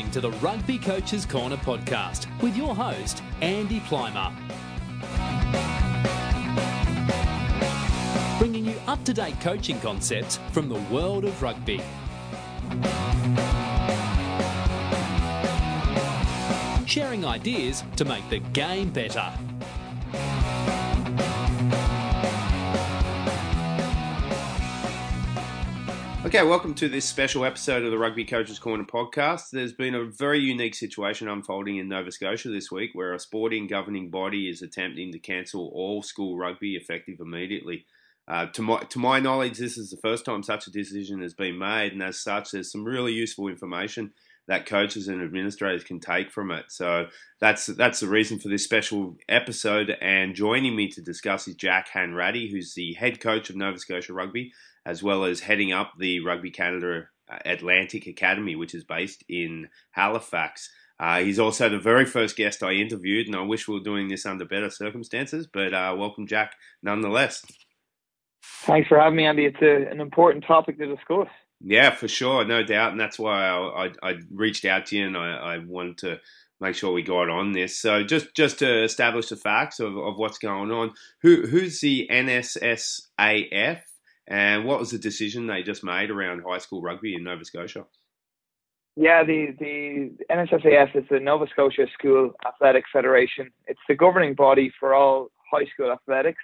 listening to the Rugby Coaches Corner podcast with your host, Andy Plimer. Bringing you up to date coaching concepts from the world of rugby. Sharing ideas to make the game better. Okay, welcome to this special episode of the Rugby Coaches Corner podcast. There's been a very unique situation unfolding in Nova Scotia this week where a sporting governing body is attempting to cancel all school rugby effective immediately. Uh, to, my, to my knowledge, this is the first time such a decision has been made, and as such, there's some really useful information that coaches and administrators can take from it. So that's that's the reason for this special episode. And joining me to discuss is Jack Hanratty, who's the head coach of Nova Scotia Rugby as well as heading up the Rugby Canada uh, Atlantic Academy, which is based in Halifax. Uh, he's also the very first guest I interviewed, and I wish we were doing this under better circumstances, but uh, welcome, Jack, nonetheless. Thanks for having me, Andy. It's a, an important topic to discuss. Yeah, for sure, no doubt, and that's why I, I, I reached out to you and I, I, wanted to make sure we got on this. So just just to establish the facts of, of what's going on, who who's the NSSAF and what was the decision they just made around high school rugby in Nova Scotia? Yeah, the, the NSSAF is the Nova Scotia School Athletic Federation. It's the governing body for all high school athletics,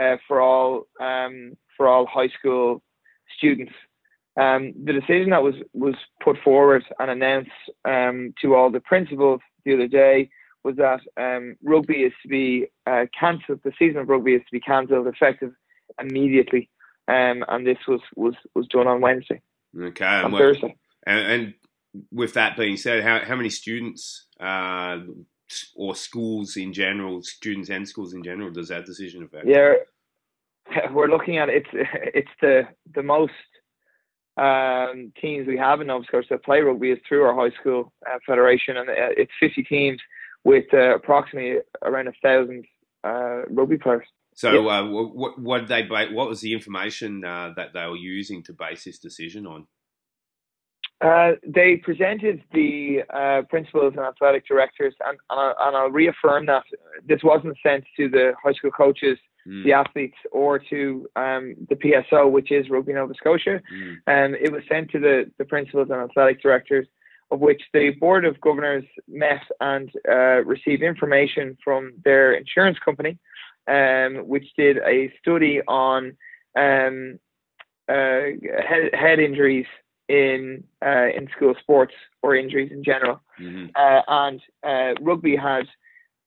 uh, for all um, for all high school students. Um, the decision that was was put forward and announced um, to all the principals the other day was that um, rugby is to be uh, cancelled. The season of rugby is to be cancelled effective immediately um, and this was, was, was done on Wednesday. Okay, on and Thursday. And, and, with that being said, how how many students uh, or schools in general, students and schools in general, does that decision affect? Yeah, we're looking at it. it's it's the the most um, teams we have in Nova Scotia that play rugby is through our high school uh, federation, and uh, it's 50 teams with uh, approximately around a thousand uh, rugby players. So, uh, what what they what was the information uh, that they were using to base this decision on? Uh, they presented the uh, principals and athletic directors, and, and, I, and I'll reaffirm that this wasn't sent to the high school coaches, mm. the athletes, or to um, the PSO, which is Rugby Nova Scotia. Mm. Um, it was sent to the, the principals and athletic directors, of which the Board of Governors met and uh, received information from their insurance company um, which did a study on um, uh, head, head, injuries in uh, in school sports or injuries in general. Mm-hmm. Uh, and uh, rugby had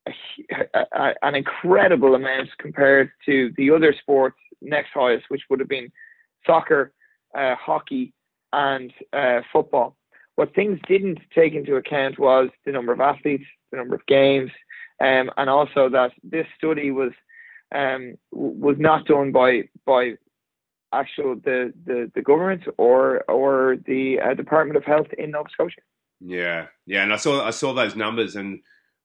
a, a, an incredible amount compared to the other sports next highest, which would have been soccer, uh, hockey, and uh, football. What things didn't take into account was the number of athletes, the number of games, um, and also that this study was um, was not done by by actual the, the, the government or or the uh, Department of Health in Nova Scotia. Yeah, yeah, and I saw I saw those numbers, and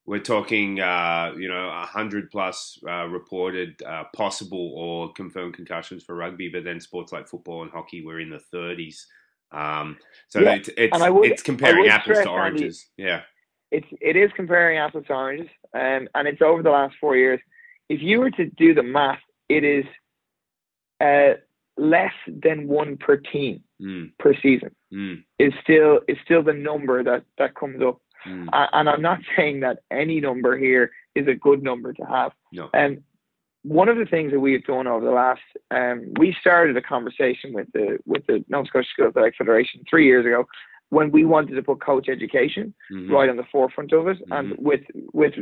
we're talking, uh, you know, hundred plus uh, reported uh, possible or confirmed concussions for rugby, but then sports like football and hockey were in the thirties. Um, so yeah. it's it's, would, it's comparing apples to oranges. Andy, yeah, it's it is comparing apples to oranges, um, and it's over the last four years if you were to do the math, it is uh, less than one per team mm. per season. Mm. Is still is still the number that that comes up. Mm. and I'm not saying that any number here is a good number to have. No. And um, one of the things that we've done over the last, um, we started a conversation with the with the Nova Scotia School Athletic Federation three years ago when we wanted to put coach education mm-hmm. right on the forefront of it, mm-hmm. and with with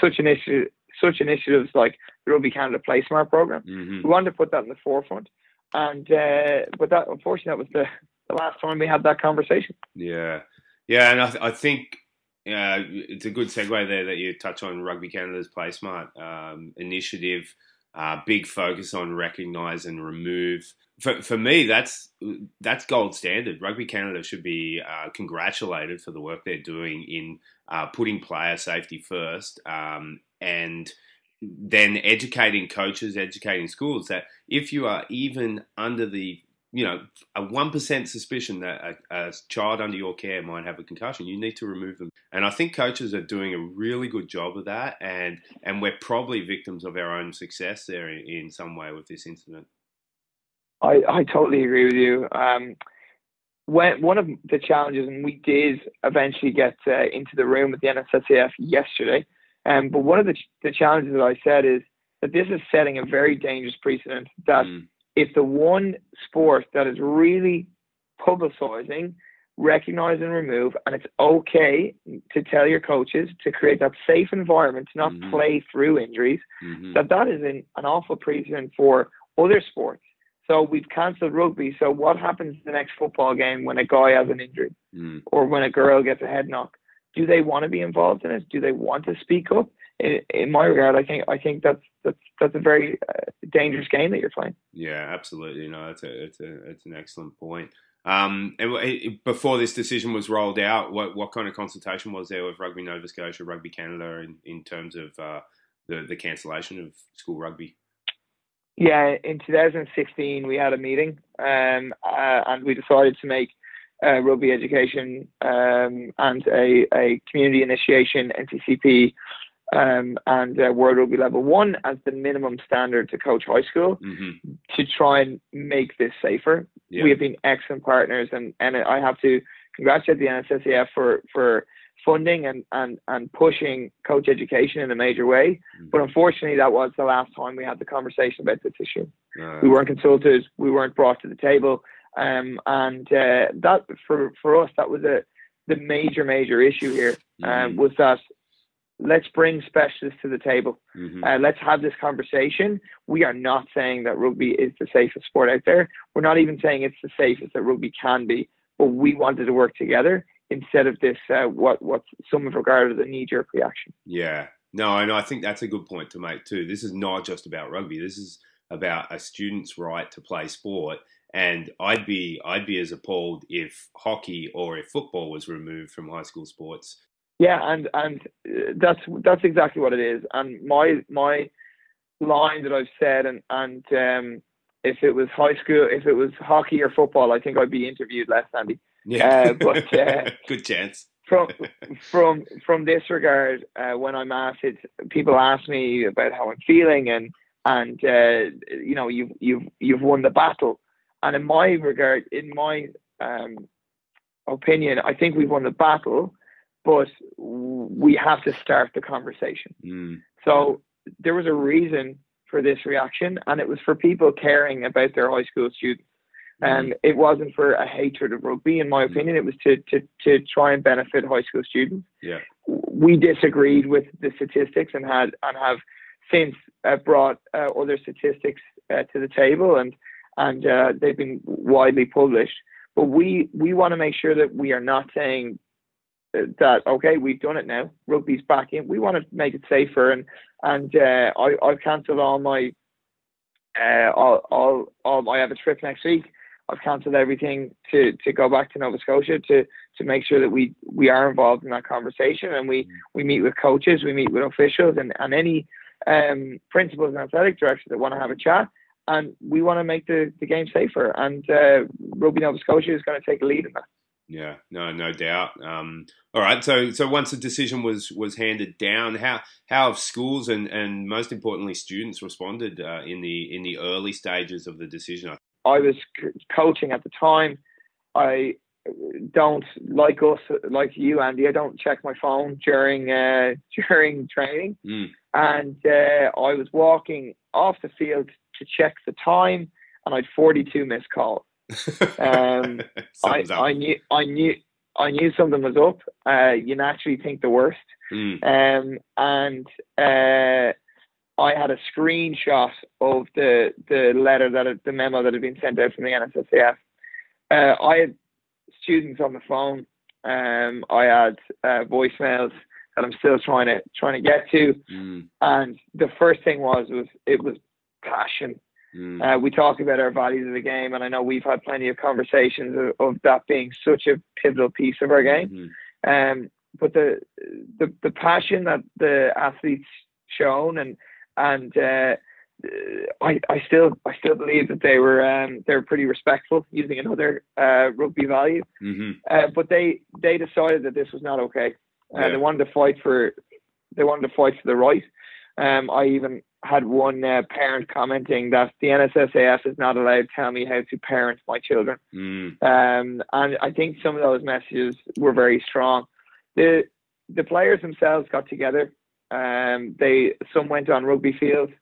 such issue such initiatives like the Rugby Canada Play Smart program. Mm-hmm. We wanted to put that in the forefront, and uh, but that unfortunately that was the, the last time we had that conversation. Yeah, yeah, and I, th- I think uh, it's a good segue there that you touch on Rugby Canada's Play Smart um, initiative. Uh, big focus on recognise and remove. For, for me, that's that's gold standard. Rugby Canada should be uh, congratulated for the work they're doing in uh, putting player safety first um, and then educating coaches, educating schools that if you are even under the you know, a one percent suspicion that a, a, child under your care might have a concussion, you need to remove them. And I think coaches are doing a really good job of that, and and we're probably victims of our own success there in, in some way with this incident. I, I totally agree with you. Um, when one of the challenges, and we did eventually get uh, into the room with the NSSAF yesterday, um, but one of the, the challenges that I said is that this is setting a very dangerous precedent that mm. If the one sport that is really publicizing, recognize and remove, and it's okay to tell your coaches to create that safe environment to not mm-hmm. play through injuries, mm-hmm. that that is an, an awful precedent for other sports. So we've cancelled rugby. So what happens the next football game when a guy has an injury mm. or when a girl gets a head knock? Do they want to be involved in it? Do they want to speak up? In, in my regard, I think I think that's that's that's a very uh, dangerous game that you're playing. Yeah, absolutely. No, it's a it's a it's an excellent point. Um, and before this decision was rolled out, what what kind of consultation was there with Rugby Nova Scotia, Rugby Canada, in, in terms of uh, the the cancellation of school rugby? Yeah, in 2016 we had a meeting, um, uh, and we decided to make uh, rugby education um, and a, a community initiation NCCP um, and uh, World Rugby Level One as the minimum standard to coach high school mm-hmm. to try and make this safer. Yeah. We have been excellent partners, and, and I have to congratulate the NSSAF for for funding and, and, and pushing coach education in a major way. Mm-hmm. But unfortunately, that was the last time we had the conversation about this issue. Uh, we weren't consulted, we weren't brought to the table. Um, and uh, that for, for us, that was a, the major, major issue here um, mm-hmm. was that let's bring specialists to the table. Mm-hmm. Uh, let's have this conversation. We are not saying that rugby is the safest sport out there. We're not even saying it's the safest that rugby can be, but we wanted to work together instead of this uh, what what some have regarded as a knee jerk reaction. Yeah, no, and I think that's a good point to make too. This is not just about rugby. This is about a student's right to play sport. And I'd be I'd be as appalled if hockey or if football was removed from high school sports. Yeah, and and uh, that's that's exactly what it is. And my my line that I've said, and and um, if it was high school, if it was hockey or football, I think I'd be interviewed less, Andy. Yeah, uh, but uh, good chance. from from from this regard, uh, when I'm asked, it, people ask me about how I'm feeling, and and uh, you know you've you've you've won the battle, and in my regard, in my um, opinion, I think we've won the battle, but we have to start the conversation. Mm. So there was a reason for this reaction, and it was for people caring about their high school students. And mm. it wasn't for a hatred of rugby, in my mm. opinion. It was to, to, to try and benefit high school students. Yeah. We disagreed with the statistics and had and have since uh, brought uh, other statistics uh, to the table, and and uh, they've been widely published. But we we want to make sure that we are not saying that okay, we've done it now. Rugby's back in. We want to make it safer, and and uh, I I've cancelled all my uh, all, all all I have a trip next week. I've cancelled everything to, to go back to Nova Scotia to, to make sure that we, we are involved in that conversation and we, we meet with coaches, we meet with officials and, and any um, principals and athletic directors that want to have a chat. And we want to make the, the game safer. And uh, Rugby Nova Scotia is going to take a lead in that. Yeah, no, no doubt. Um, all right, so so once the decision was was handed down, how how have schools and, and most importantly students responded uh, in the in the early stages of the decision? I was coaching at the time. I don't like us, like you, Andy. I don't check my phone during uh, during training, mm. and uh, I was walking off the field to check the time, and I'd 42 missed calls. Um, I, I, knew, I knew, I knew something was up. Uh, you naturally think the worst, mm. um, and uh, I had a screenshot of the the letter that had, the memo that had been sent out from the NSSAF. Uh, I had students on the phone. Um, I had uh, voicemails that I'm still trying to trying to get to. Mm. And the first thing was was it was passion. Mm. Uh, we talk about our values of the game, and I know we've had plenty of conversations of, of that being such a pivotal piece of our game. Mm-hmm. Um, but the, the the passion that the athletes shown and and uh, I, I still I still believe that they were um, they were pretty respectful using another uh, rugby value, mm-hmm. uh, but they they decided that this was not okay. Uh, Yeah. They wanted to fight for they wanted to fight for the right. Um, I even had one uh, parent commenting that the NSSAF is not allowed to tell me how to parent my children. Mm. Um, and I think some of those messages were very strong. The the players themselves got together. Um, they some went on rugby fields.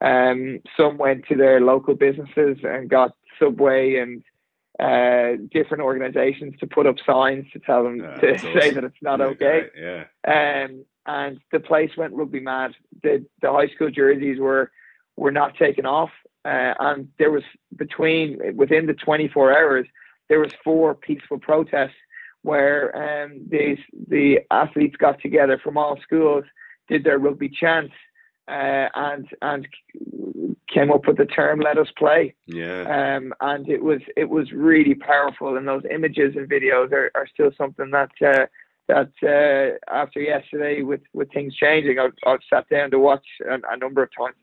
Um, some went to their local businesses and got Subway and uh, different organisations to put up signs to tell them Yeah, to that's say awesome. that it's not Yeah, okay. Yeah. Um, and the place went rugby mad. The the high school jerseys were were not taken off, uh, and there was between within the 24 hours there was four peaceful protests where um, these the athletes got together from all schools, did their rugby chants, uh, and and came up with the term "Let us play." Yeah. um, and it was it was really powerful. And those images and videos are, are still something that uh, that uh, after yesterday, with, with things changing, I've, I've sat down to watch a, a number of times.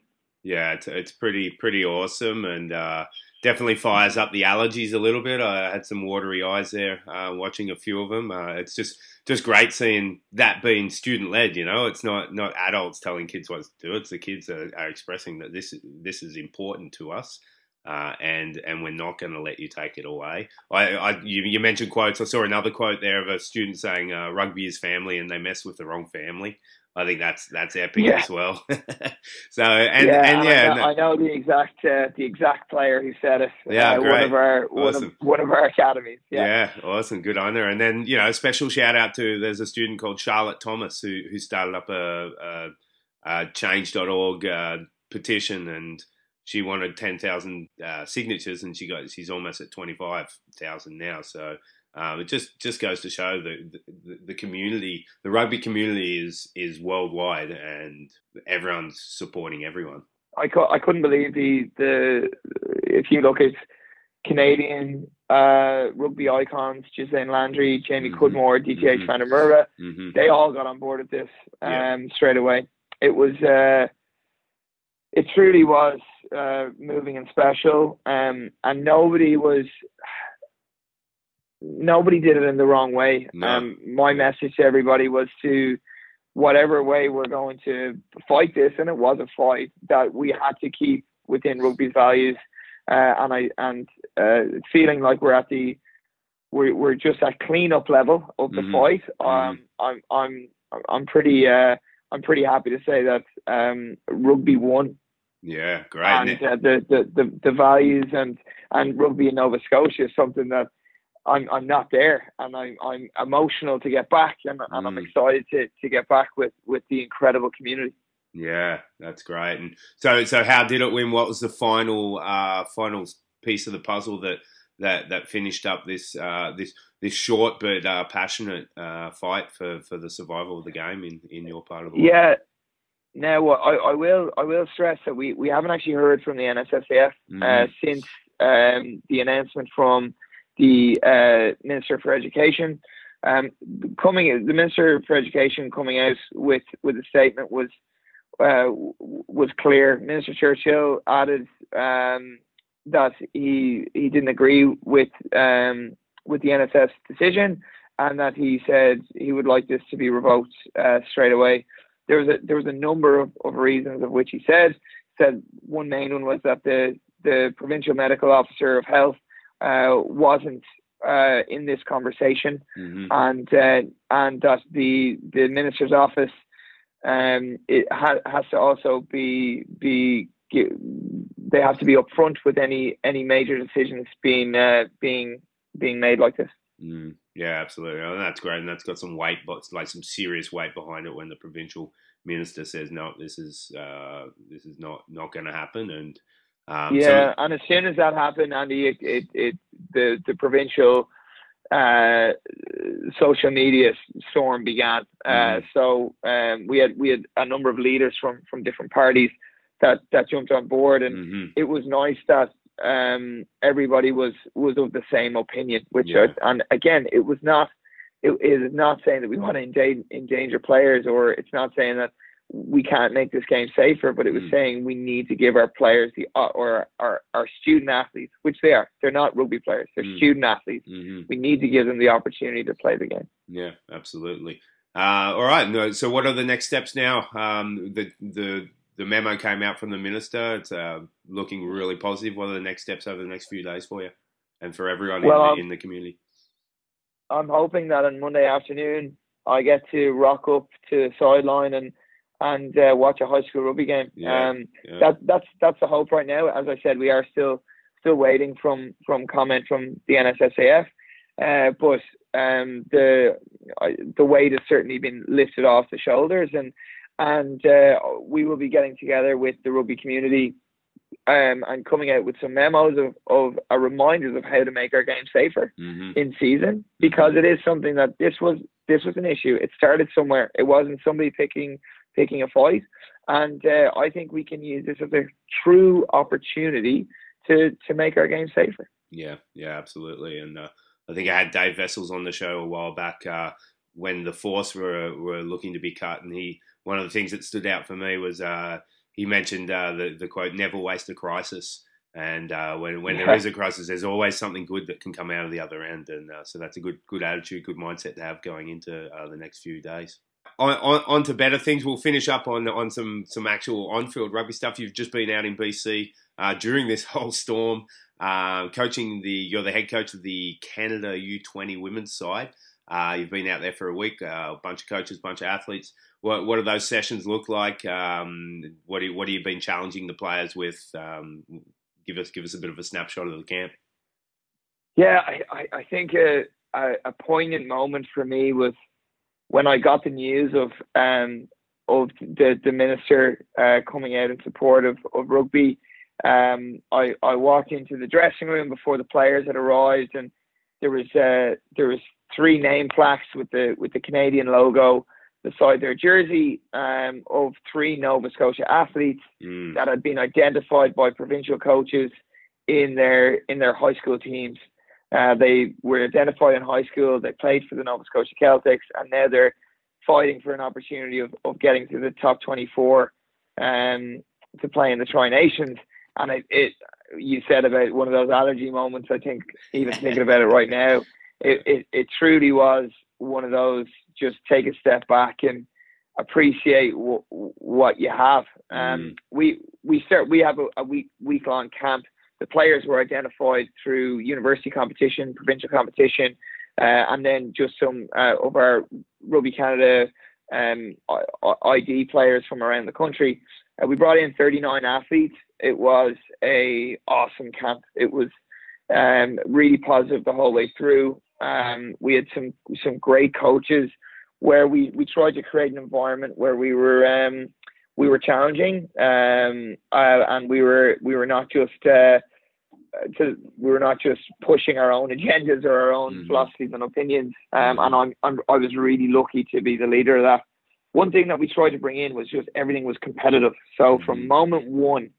Yeah, it's, it's pretty pretty awesome and uh, definitely fires up the allergies a little bit. I had some watery eyes there uh, watching a few of them. Uh, it's just just great seeing that being student led. You know, it's not not adults telling kids what to do. It's the kids are, are expressing that this this is important to us. Uh, and and we're not going to let you take it away. I, I you, you mentioned quotes. I saw another quote there of a student saying uh, rugby is family, and they mess with the wrong family. I think that's that's epic Yeah. as well. so and yeah, and yeah, I, know, I know the exact uh, the exact player who said it. Yeah, uh, one of our one Awesome. of one of our academies. Yeah. Yeah, awesome, good on her. And then you know, special shout out to there's a student called Charlotte Thomas who who started up a, a, a Change.org uh, petition, and she wanted ten thousand uh, signatures, and she got she's almost at twenty five thousand now. So. Um, it just, just goes to show that the, the community, the rugby community, is is worldwide, and everyone's supporting everyone. I cou- I couldn't believe the the if you look at Canadian uh, rugby icons, Ghislaine Landry, Jamie Mhm. Cudmore, DTH Mhm. Van der Merwe, hmm they all got on board with this um, Yeah. straight away. It was uh, it truly was uh, moving and special, um, and nobody was nobody did it in the wrong way. No. Um, my message to everybody was to whatever way we're going to fight this, and it was a fight that we had to keep within rugby's values, uh, and I and uh, feeling like we're at the we're, we're just at cleanup level of the Mhm. fight. Um, I'm I'm I'm pretty uh, I'm pretty happy to say that um, rugby won, Yeah, great. and uh, the, the, the the values and and rugby in Nova Scotia is something that I'm I'm not there, and I'm I'm emotional to get back, and, and I'm Mm. excited to, to get back with, with the incredible community. Yeah, that's great. And so, so how did it win? What was the final, uh, final piece of the puzzle that that that finished up this uh, this this short but uh, passionate uh, fight for, for the survival of the game in, in your part of the world? Yeah. Now, I, I will I will stress that we, we haven't actually heard from the NSSAF uh, Mhm. since um, the announcement from the uh, Minister for Education. Um, coming the Minister for Education coming out with, with a statement was uh, was clear. Minister Churchill added um, that he he didn't agree with um, with the NSS decision, and that he said he would like this to be revoked uh, straight away. There was a there was a number of, of reasons of which he said said one main one was that the the provincial medical officer of health uh, wasn't uh, in this conversation, Mhm. and uh, and that the the minister's office um, it ha- has to also be be they have to be upfront with any any major decisions being uh, being being made like this. Mm, yeah, absolutely. And that's great. And that's got some weight, but like some serious weight behind it when the provincial minister says, no, this is, uh, this is not, not going to happen. And, um, yeah, so, and as soon as that happened, Andy, it, it, it the the provincial uh, social media storm began. Uh, Mhm. so um, we had we had a number of leaders from from different parties that that jumped on board, and mhm. it was nice that um, everybody was was of the same opinion. Which Yeah. I, and again, it was not. It, it is not saying that we want to endanger, endanger players, or it's not saying that we can't make this game safer, but it was mm. saying we need to give our players the uh, or our our student athletes, which they are. They're not rugby players. They're mm. student athletes. Mm-hmm. We need to give them the opportunity to play the game. Yeah, absolutely. Uh, all right. So, what are the next steps now? Um, the the the memo came out from the minister. It's uh, looking really positive. What are the next steps over the next few days for you and for everyone well, in, the, in the community? I'm hoping that on Monday afternoon I get to rock up to the sideline and and uh, watch a high school rugby game. Yeah, um, yeah. That that's that's the hope right now. As I said, we are still still waiting from from comment from the NSSAF, uh, but um, the the weight has certainly been lifted off the shoulders, and and uh, we will be getting together with the rugby community um, and coming out with some memos of, of uh, reminders of how to make our game safer mm-hmm. in season because it is something that this was this was an issue. It started somewhere. It wasn't somebody picking picking a fight, and uh, I think we can use this as a true opportunity to to make our game safer. Yeah, yeah, absolutely. And uh, I think I had Dave Wessels on the show a while back uh, when the Force were were looking to be cut, and he one of the things that stood out for me was uh, he mentioned uh, the the quote "Never waste a crisis." And uh, when when there is a crisis, there's always something good that can come out of the other end, and uh, so that's a good good attitude, good mindset to have going into uh, the next few days. On, on, on, to better things, we'll finish up on on some some actual on field rugby stuff. You've just been out in BC uh, during this whole storm, uh, coaching the you're the head coach of the Canada U20 women's side. Uh, you've been out there for a week, a bunch of coaches, bunch of athletes. What what do those sessions look like? Um, what do, what have you been challenging the players with? Um, give us give us a bit of a snapshot of the camp. Yeah, I, I think a, a, a poignant moment for me was when I got the news of um, of the the minister uh, coming out in support of, of rugby. Um, I I walked into the dressing room before the players had arrived, and there was uh, there was three name plaques with the with the Canadian logo beside their jersey um, of three Nova Scotia athletes mm. that had been identified by provincial coaches in their in their high school teams. Uh, they were identified in high school. They played for the Nova Scotia Celtics, and now they're fighting for an opportunity of, of getting to the top 24 um, to play in the Tri Nations. And it, it, you said about one of those allergy moments. I think even thinking about it right now, it, it, it truly was one of those just take a step back and appreciate w- what you have. Um, mm. We we start we have a, a week week long camp. The players were identified through university competition, provincial competition, uh, and then just some uh, of our Rugby Canada um, ID players from around the country. Uh, we brought in 39 athletes. It was a awesome camp. It was um, really positive the whole way through. Um, we had some some great coaches where we, we tried to create an environment where we were um, we were challenging um, uh, and we were we were not just uh, to, we were not just pushing our own agendas or our own mm-hmm. philosophies and opinions. Um, and I'm, I'm, i was really lucky to be the leader of that. One thing that we tried to bring in was just everything was competitive. So from mm-hmm. moment one,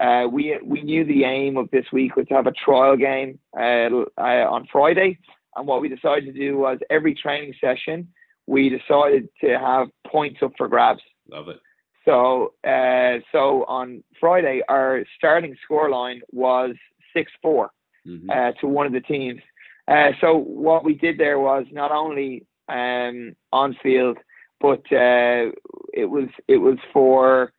uh, we we knew the aim of this week was to have a trial game uh, uh, on Friday, and what we decided to do was every training session we decided to have points up for grabs. Love it. So, uh, so on Friday, our starting scoreline was 6 4 mm-hmm. uh, to one of the teams. Uh, so, what we did there was not only um, on field, but uh, it was it was for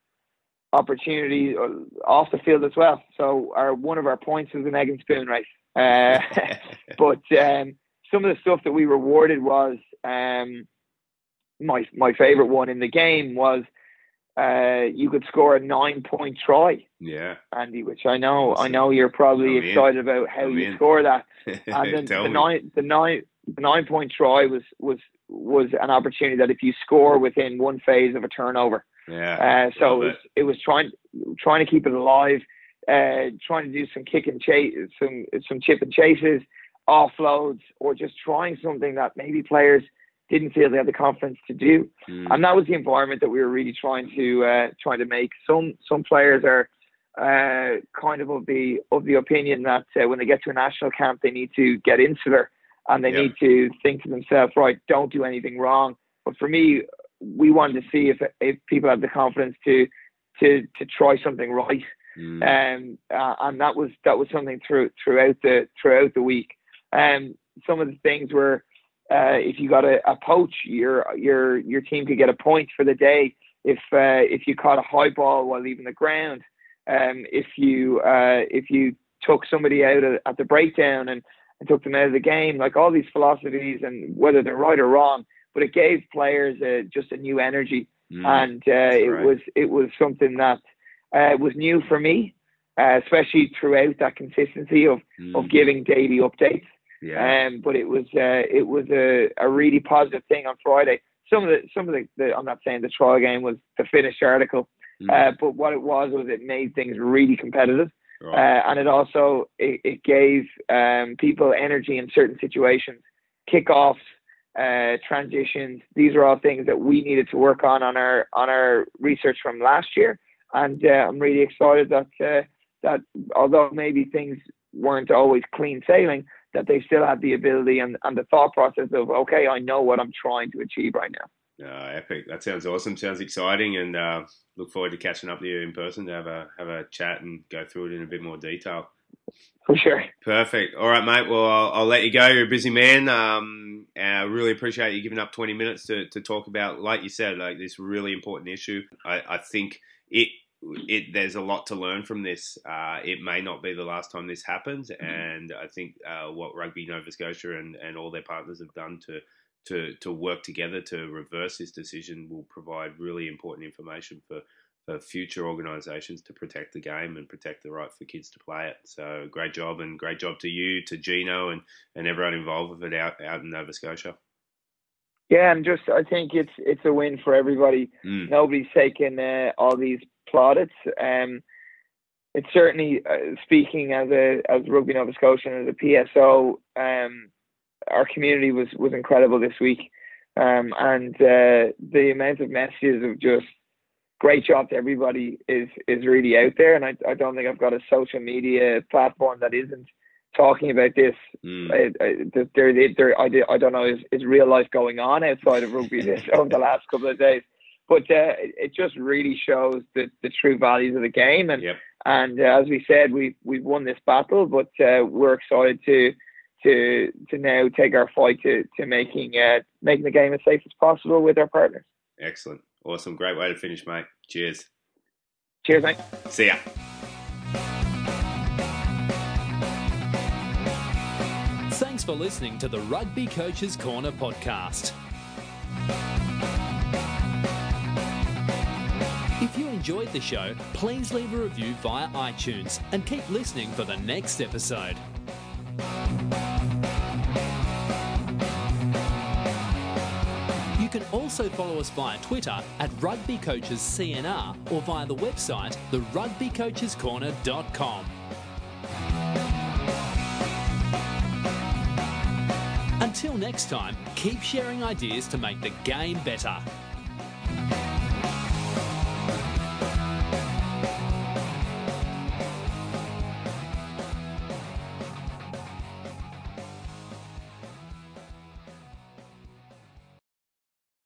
opportunity uh, off the field as well. So, our one of our points was an egg and spoon race. Uh, but um, some of the stuff that we rewarded was um, my my favorite one in the game was uh, you could score a nine point try. Yeah, Andy, which I know I know you're probably excited in. about how I'm you in. score that. And then the nine the nine the nine point try was was was an opportunity that if you score within one phase of a turnover. Yeah. Uh, so it was, it. it was trying trying to keep it alive, uh, trying to do some kick and chase, some some chip and chases, offloads, or just trying something that maybe players didn't feel they had the confidence to do. Mm. And that was the environment that we were really trying to uh, trying to make. Some some players are uh, kind of of the of the opinion that uh, when they get to a national camp, they need to get insular and they need to think to themselves, right, don't do anything wrong. But for me, we wanted to see if if people had the confidence to to to try something right. Mm. Um, uh, and that was that was something through throughout the throughout the week. Um, some of the things were uh, if you got a, a poach, your your your team could get a point for the day. If uh, if you caught a high ball while leaving the ground, um, if you uh, if you took somebody out at, at the breakdown and, and took them out of the game, like all these philosophies and whether they're right or wrong, but it gave players uh, just a new energy, mm, and uh, it was it was something that uh, was new for me, uh, especially throughout that consistency of mm. of giving daily updates. Yeah. Um, but it was uh, it was a, a really positive thing on Friday. Some of the some of the, the I'm not saying the trial game was the finished article, mm. uh, but what it was was it made things really competitive. Right. Uh, and it also it, it gave um, people energy in certain situations, kickoffs, uh, transitions. These are all things that we needed to work on on our on our research from last year, and uh, I'm really excited that uh, that although maybe things weren't always clean sailing, that they still have the ability and, and the thought process of okay, I know what I'm trying to achieve right now. Uh, epic! That sounds awesome. Sounds exciting, and uh, look forward to catching up with you in person to have a have a chat and go through it in a bit more detail. For sure. Perfect. All right, mate. Well, I'll, I'll let you go. You're a busy man. Um, I really appreciate you giving up 20 minutes to, to talk about, like you said, like this really important issue. I, I think it it there's a lot to learn from this. Uh, it may not be the last time this happens, mm-hmm. and I think uh, what Rugby Nova Scotia and, and all their partners have done to to to work together to reverse this decision will provide really important information for for future organisations to protect the game and protect the right for kids to play it. So great job and great job to you, to Gino, and and everyone involved with it out out in Nova Scotia. Yeah, and just I think it's it's a win for everybody. Mm. Nobody's taking uh, all these plaudits. Um, it's certainly uh, speaking as a as Rugby Nova Scotia and as a PSO. Um, our community was was incredible this week, um, and uh, the amount of messages of just great job to everybody is is really out there. And I I don't think I've got a social media platform that isn't talking about this. Mm. I, I, there, there, I, I don't know, is, is real life going on outside of rugby this over the last couple of days? But uh, it just really shows the, the true values of the game. And yep. and uh, as we said, we've we've won this battle, but uh, we're excited to to to now take our fight to to making uh, making the game as safe as possible with our partners. Excellent, awesome, great way to finish, mate. Cheers. Cheers, mate. See ya. Thanks for listening to the Rugby Coaches Corner podcast. Enjoyed the show, please leave a review via iTunes and keep listening for the next episode. You can also follow us via Twitter at Rugby Coaches CNR or via the website therugbycoachescorner.com. Until next time, keep sharing ideas to make the game better.